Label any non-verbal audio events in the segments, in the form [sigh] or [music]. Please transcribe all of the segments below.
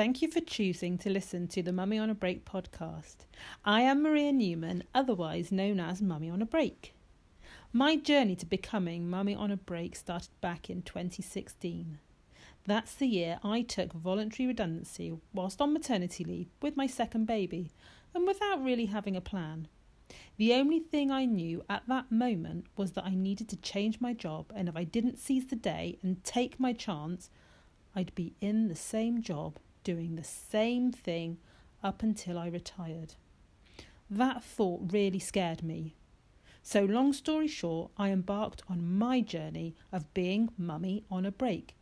Thank you for choosing to listen to the Mummy on a Break podcast. I am Maria Newman, otherwise known as Mummy on a Break. My journey to becoming Mummy on a Break started back in 2016. That's the year I took voluntary redundancy whilst on maternity leave with my second baby and without really having a plan. The only thing I knew at that moment was that I needed to change my job, and if I didn't seize the day and take my chance, I'd be in the same job, doing the same thing up until I retired. That thought really scared me. So, long story short, I embarked on my journey of being mummy on a break,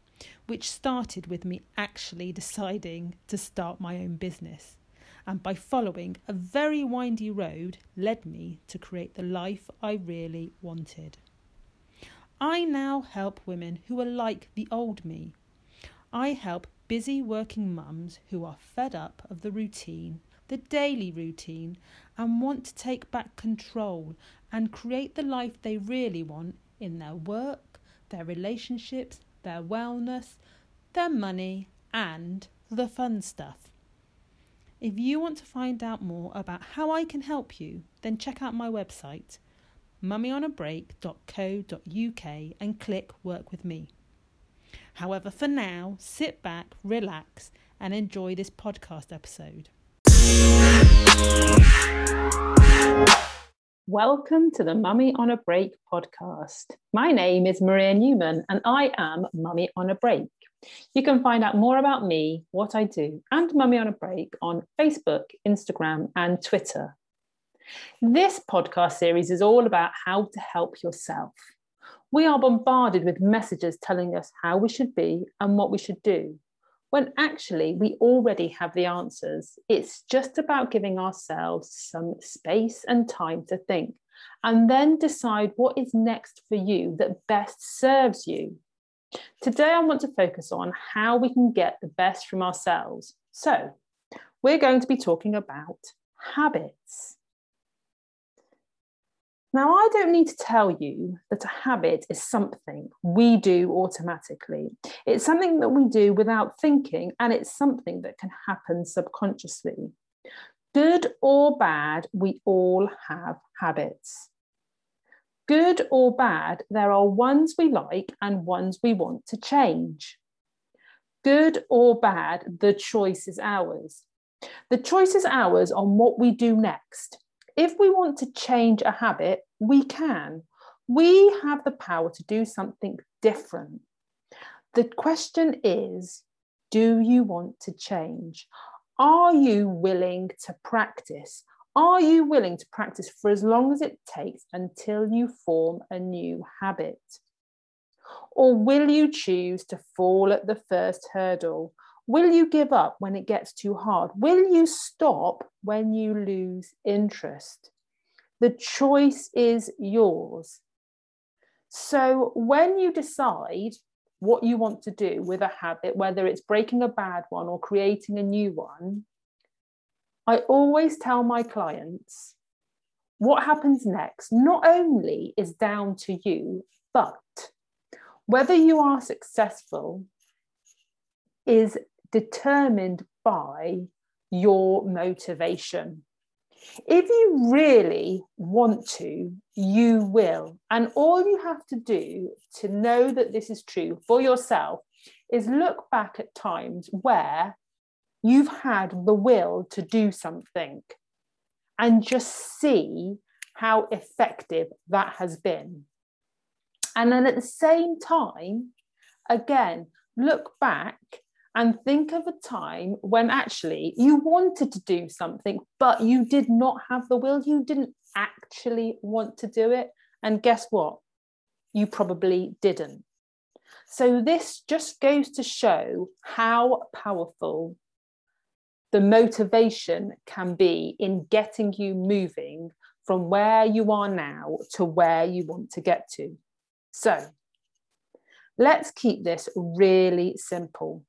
which started with me actually [laughs] deciding to start my own business. And by following a very windy road, led me to create the life I really wanted. I now help women who are like the old me, I help busy working mums who are fed up of the routine, the daily routine, and want to take back control and create the life they really want in their work, their relationships, their wellness, their money, and the fun stuff. If you want to find out more about how I can help you, then check out my website, mummyonabreak.co.uk, and click Work with Me. However, for now, sit back, relax, and enjoy this podcast episode. Welcome to the Mummy on a Break podcast. My name is Maria Newman and I am Mummy on a Break. You can find out more about me, what I do, and Mummy on a Break on Facebook, Instagram, and Twitter. This podcast series is all about how to help yourself we are bombarded with messages telling us how we should be and what we should do, when actually we already have the answers. It's just about giving ourselves some space and time to think, and then decide what is next for you that best serves you. Today, I want to focus on how we can get the best from ourselves. So, we're going to be talking about habits. Now, I don't need to tell you that a habit is something we do automatically. It's something that we do without thinking, and it's something that can happen subconsciously. Good or bad, we all have habits. Good or bad, there are ones we like and ones we want to change. Good or bad, the choice is ours. The choice is ours on what we do next if we want to change a habit, we can. We have the power to do something different. The question is do you want to change? Are you willing to practice? Are you willing to practice for as long as it takes until you form a new habit? Or will you choose to fall at the first hurdle? Will you give up when it gets too hard? Will you stop when you lose interest? The choice is yours. So when you decide what you want to do with a habit, whether it's breaking a bad one or creating a new one, I always tell my clients what happens next not only is down to you, but whether you are successful is determined by your motivation. If you really want to, you will. And all you have to do to know that this is true for yourself is look back at times where you've had the will to do something and just see how effective that has been. And then at the same time, again, look back and think of a time when actually you wanted to do something, but you did not have the will. You didn't actually want to do it. And guess what? You probably didn't. So, this just goes to show how powerful the motivation can be in getting you moving from where you are now to where you want to get to. So, let's keep this really simple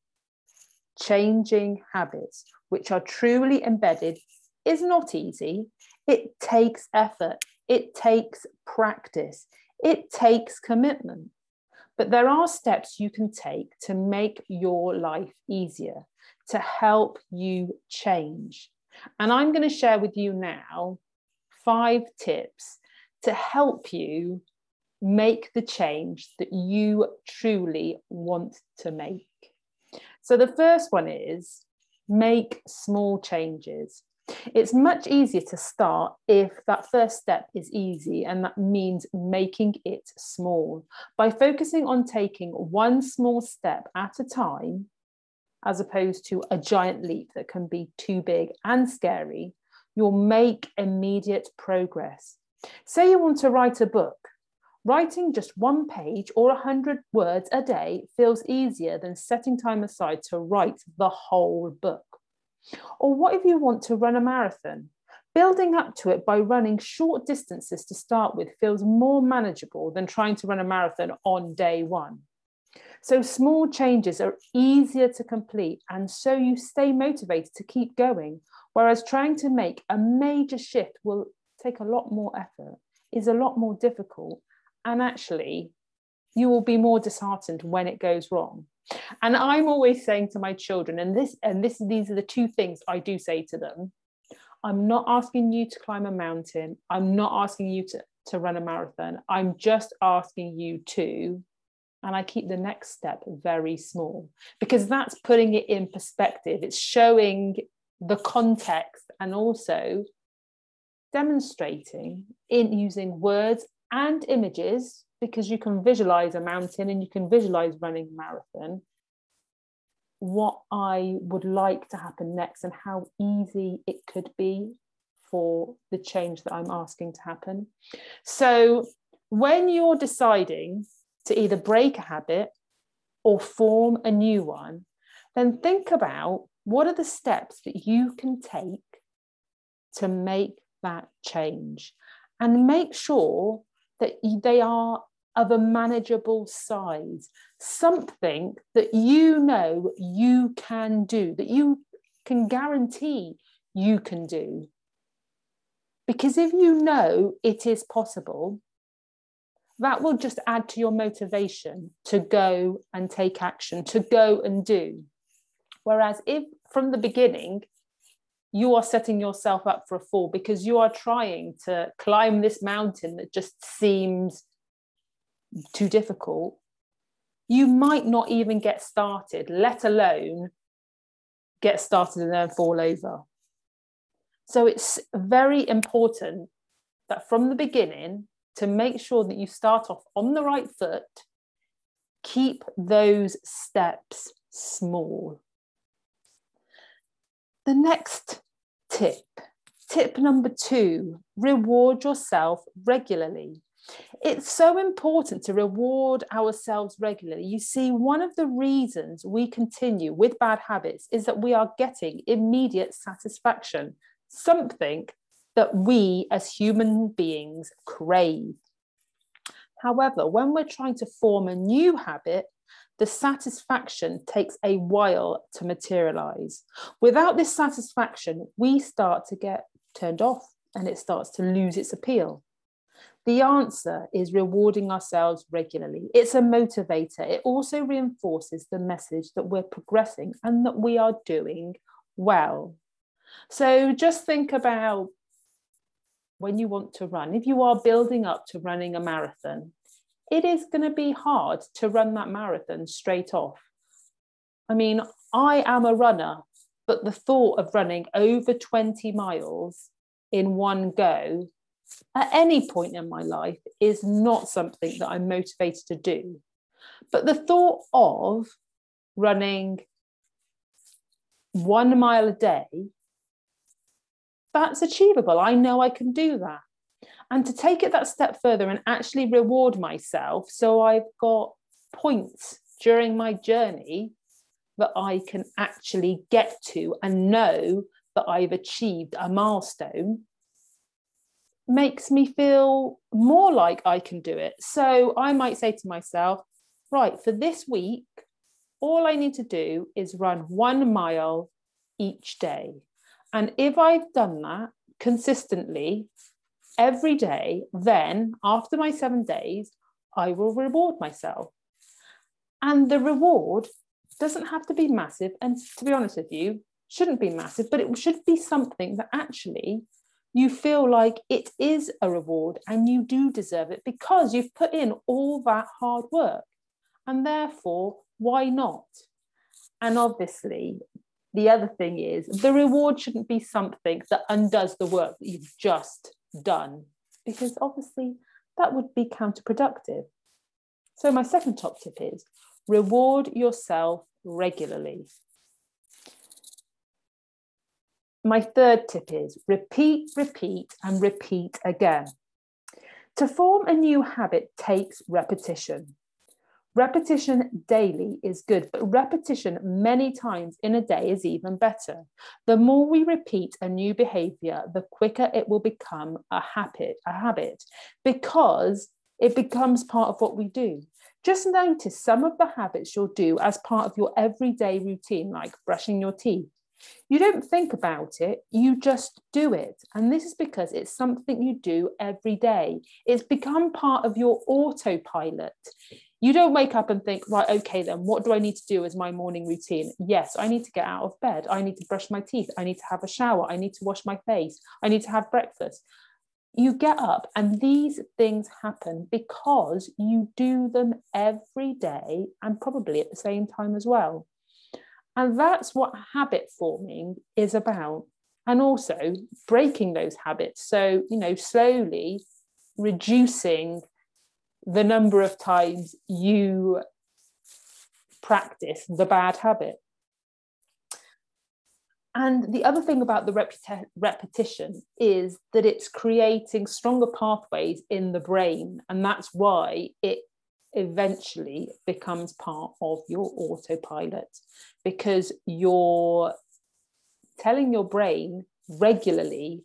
changing habits which are truly embedded is not easy. It takes effort, it takes practice, it takes commitment. But there are steps you can take to make your life easier, to help you change. And I'm going to share with you now five tips to help you make the change that you truly want to make. So, the first one is make small changes. It's much easier to start if that first step is easy, and that means making it small. By focusing on taking one small step at a time, as opposed to a giant leap that can be too big and scary, you'll make immediate progress. Say you want to write a book. Writing just one page or 100 words a day feels easier than setting time aside to write the whole book. Or what if you want to run a marathon? Building up to it by running short distances to start with feels more manageable than trying to run a marathon on day one. So small changes are easier to complete, and so you stay motivated to keep going. Whereas trying to make a major shift will take a lot more effort, is a lot more difficult, and actually, you will be more disheartened when it goes wrong. And I'm always saying to my children, and this and this these are the two things I do say to them. I'm not asking you to climb a mountain. I'm not asking you to, to run a marathon. I'm just asking you to and I keep the next step very small because that's putting it in perspective. It's showing the context and also demonstrating in using words and images because you can visualize a mountain and you can visualize running a marathon what I would like to happen next and how easy it could be for the change that I'm asking to happen. So, when you're deciding to either break a habit or form a new one, then think about what are the steps that you can take to make that change and make sure that they are of a manageable size, something that you know you can do, that you can guarantee you can do. Because if you know it is possible, that will just add to your motivation to go and take action, to go and do. Whereas if from the beginning, you are setting yourself up for a fall because you are trying to climb this mountain that just seems too difficult, you might not even get started, let alone get started and then fall over. So it's very important that from the beginning, to make sure that you start off on the right foot, keep those steps small. The next tip, tip number two, reward yourself regularly. It's so important to reward ourselves regularly. You see, one of the reasons we continue with bad habits is that we are getting immediate satisfaction, something that we as human beings crave. However, when we're trying to form a new habit, the satisfaction takes a while to materialize. Without this satisfaction, we start to get turned off and it starts to lose its appeal. The answer is rewarding ourselves regularly. It's a motivator. It also reinforces the message that we're progressing and that we are doing well. So just think about when you want to run, if you are building up to running a marathon, it is going to be hard to run that marathon straight off. I mean, I am a runner, but the thought of running over 20 miles in one go at any point in my life is not something that I'm motivated to do. But the thought of running one mile a day that's achievable. I know I can do that. And to take it that step further and actually reward myself, so I've got points during my journey that I can actually get to and know that I've achieved a milestone makes me feel more like I can do it. So I might say to myself, right, for this week, all I need to do is run one mile each day. And if I've done that consistently every day, then after my seven days, I will reward myself. And the reward doesn't have to be massive. And to be honest with you, shouldn't be massive, but it should be something that actually you feel like it is a reward and you do deserve it because you've put in all that hard work. And therefore, why not? And obviously, the other thing is the reward shouldn't be something that undoes the work that you've just done, because obviously that would be counterproductive. So, my second top tip is reward yourself regularly. My third tip is repeat, repeat, and repeat again. To form a new habit takes repetition. Repetition daily is good, but repetition many times in a day is even better. The more we repeat a new behavior, the quicker it will become a habit, a habit, because it becomes part of what we do. Just notice some of the habits you'll do as part of your everyday routine, like brushing your teeth. You don't think about it, you just do it. And this is because it's something you do every day. It's become part of your autopilot. You don't wake up and think, right, okay, then what do I need to do as my morning routine? Yes, I need to get out of bed. I need to brush my teeth. I need to have a shower. I need to wash my face. I need to have breakfast. You get up, and these things happen because you do them every day and probably at the same time as well. And that's what habit forming is about. And also breaking those habits. So, you know, slowly reducing the number of times you practice the bad habit. And the other thing about the repeti- repetition is that it's creating stronger pathways in the brain. And that's why it eventually becomes part of your autopilot because you're telling your brain regularly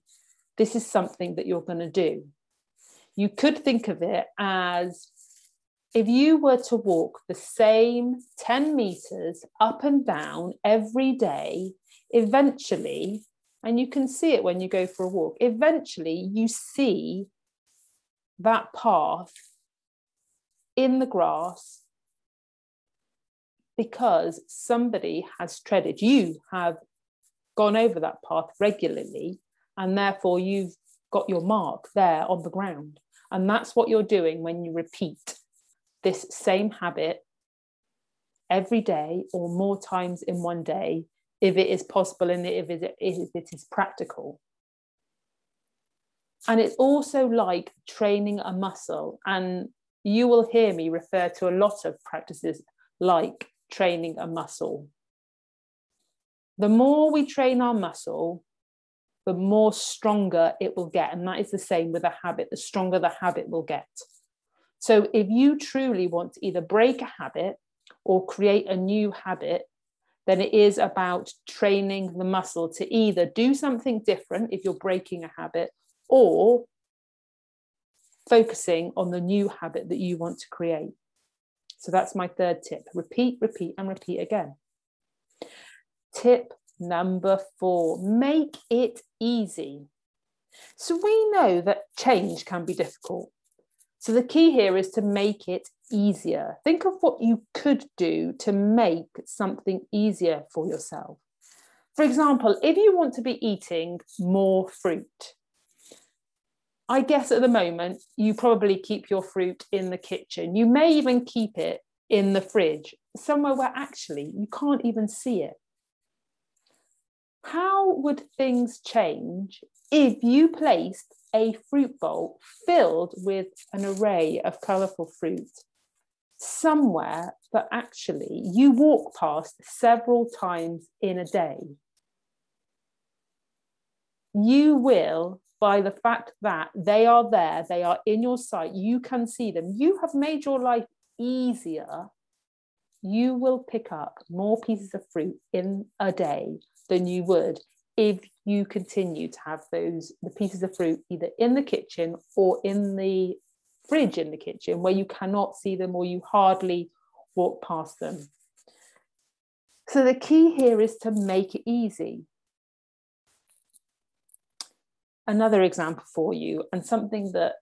this is something that you're going to do you could think of it as if you were to walk the same 10 meters up and down every day, eventually, and you can see it when you go for a walk, eventually you see that path in the grass because somebody has treaded, you have gone over that path regularly, and therefore you've got your mark there on the ground. And that's what you're doing when you repeat this same habit every day or more times in one day, if it is possible and if it, if it is practical. And it's also like training a muscle. And you will hear me refer to a lot of practices like training a muscle. The more we train our muscle, the more stronger it will get. And that is the same with a habit, the stronger the habit will get. So if you truly want to either break a habit or create a new habit, then it is about training the muscle to either do something different if you're breaking a habit or focusing on the new habit that you want to create. So that's my third tip repeat, repeat, and repeat again. Tip Number four, make it easy. So we know that change can be difficult. So the key here is to make it easier. Think of what you could do to make something easier for yourself. For example, if you want to be eating more fruit, I guess at the moment you probably keep your fruit in the kitchen. You may even keep it in the fridge, somewhere where actually you can't even see it how would things change if you placed a fruit bowl filled with an array of colourful fruit somewhere that actually you walk past several times in a day? You will, by the fact that they are there, they are in your sight, you can see them, you have made your life easier. You will pick up more pieces of fruit in a day than you would if you continue to have those the pieces of fruit either in the kitchen or in the fridge in the kitchen where you cannot see them or you hardly walk past them. So the key here is to make it easy. Another example for you, and something that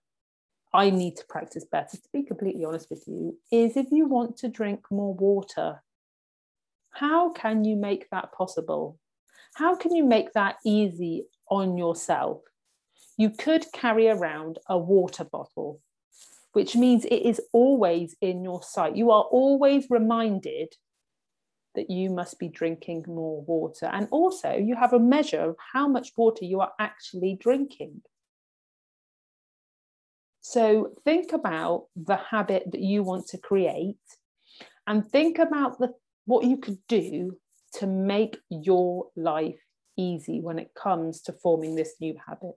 I need to practice better, to be completely honest with you, is if you want to drink more water How can you make that possible? How can you make that easy on yourself? You could carry around a water bottle, which means it is always in your sight. You are always reminded that you must be drinking more water. And also, you have a measure of how much water you are actually drinking. So, think about the habit that you want to create and think about the, what you could do to make your life easy when it comes to forming this new habit.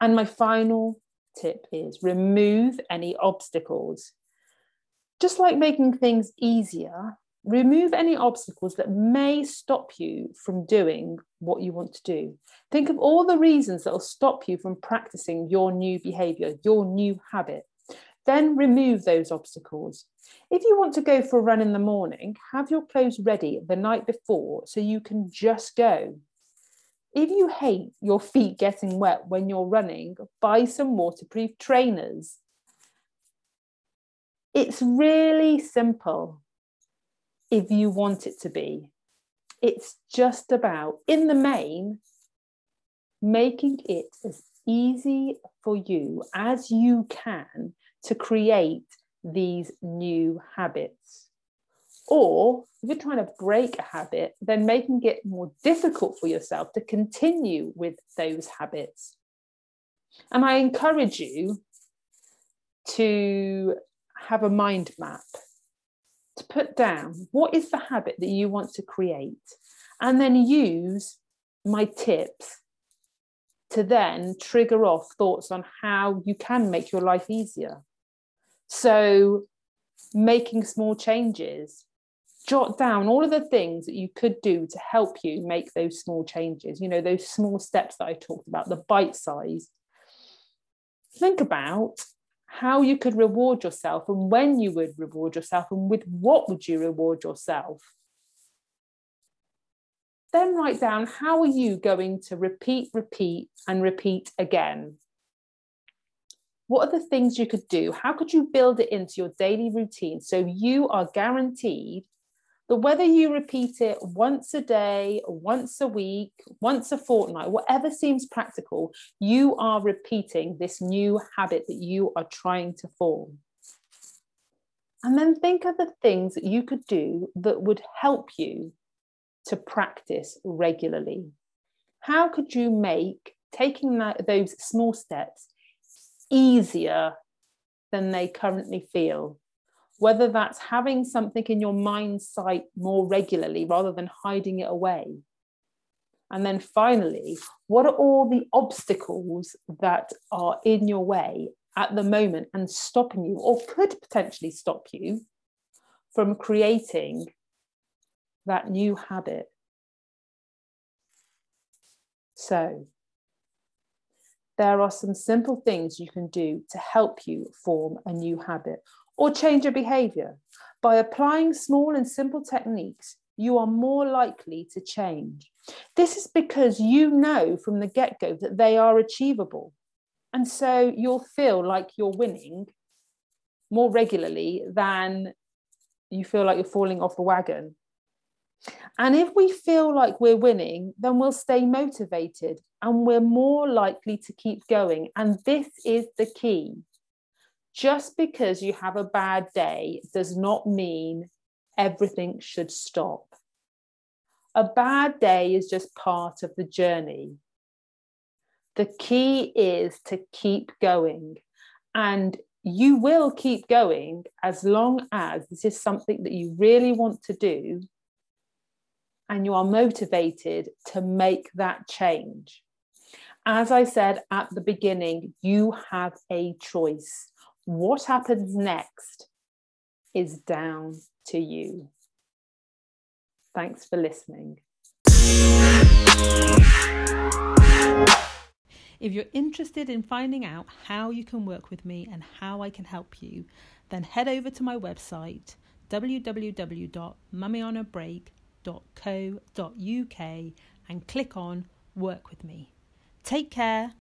And my final tip is remove any obstacles just like making things easier, remove any obstacles that may stop you from doing what you want to do. Think of all the reasons that will stop you from practicing your new behavior, your new habit. Then remove those obstacles. If you want to go for a run in the morning, have your clothes ready the night before so you can just go. If you hate your feet getting wet when you're running, buy some waterproof trainers. It's really simple if you want it to be. It's just about, in the main, making it as easy for you as you can to create these new habits. Or if you're trying to break a habit, then making it more difficult for yourself to continue with those habits. And I encourage you to have a mind map to put down what is the habit that you want to create and then use my tips to then trigger off thoughts on how you can make your life easier. So, making small changes, jot down all of the things that you could do to help you make those small changes, you know, those small steps that I talked about, the bite size. Think about how you could reward yourself and when you would reward yourself and with what would you reward yourself then write down how are you going to repeat repeat and repeat again what are the things you could do how could you build it into your daily routine so you are guaranteed but whether you repeat it once a day, once a week, once a fortnight, whatever seems practical, you are repeating this new habit that you are trying to form. And then think of the things that you could do that would help you to practice regularly. How could you make taking that, those small steps easier than they currently feel? whether that's having something in your mind sight more regularly rather than hiding it away. And then finally, what are all the obstacles that are in your way at the moment and stopping you, or could potentially stop you from creating that new habit? So, there are some simple things you can do to help you form a new habit or change your behavior. By applying small and simple techniques, you are more likely to change. This is because you know from the get go that they are achievable. And so you'll feel like you're winning more regularly than you feel like you're falling off the wagon. And if we feel like we're winning, then we'll stay motivated and we're more likely to keep going. And this is the key just because you have a bad day does not mean everything should stop. A bad day is just part of the journey. The key is to keep going. And you will keep going as long as this is something that you really want to do and you are motivated to make that change. As I said at the beginning, you have a choice. What happens next is down to you. Thanks for listening. If you're interested in finding out how you can work with me and how I can help you, then head over to my website www.workwithme.co.uk and click on Work With Me. Take care.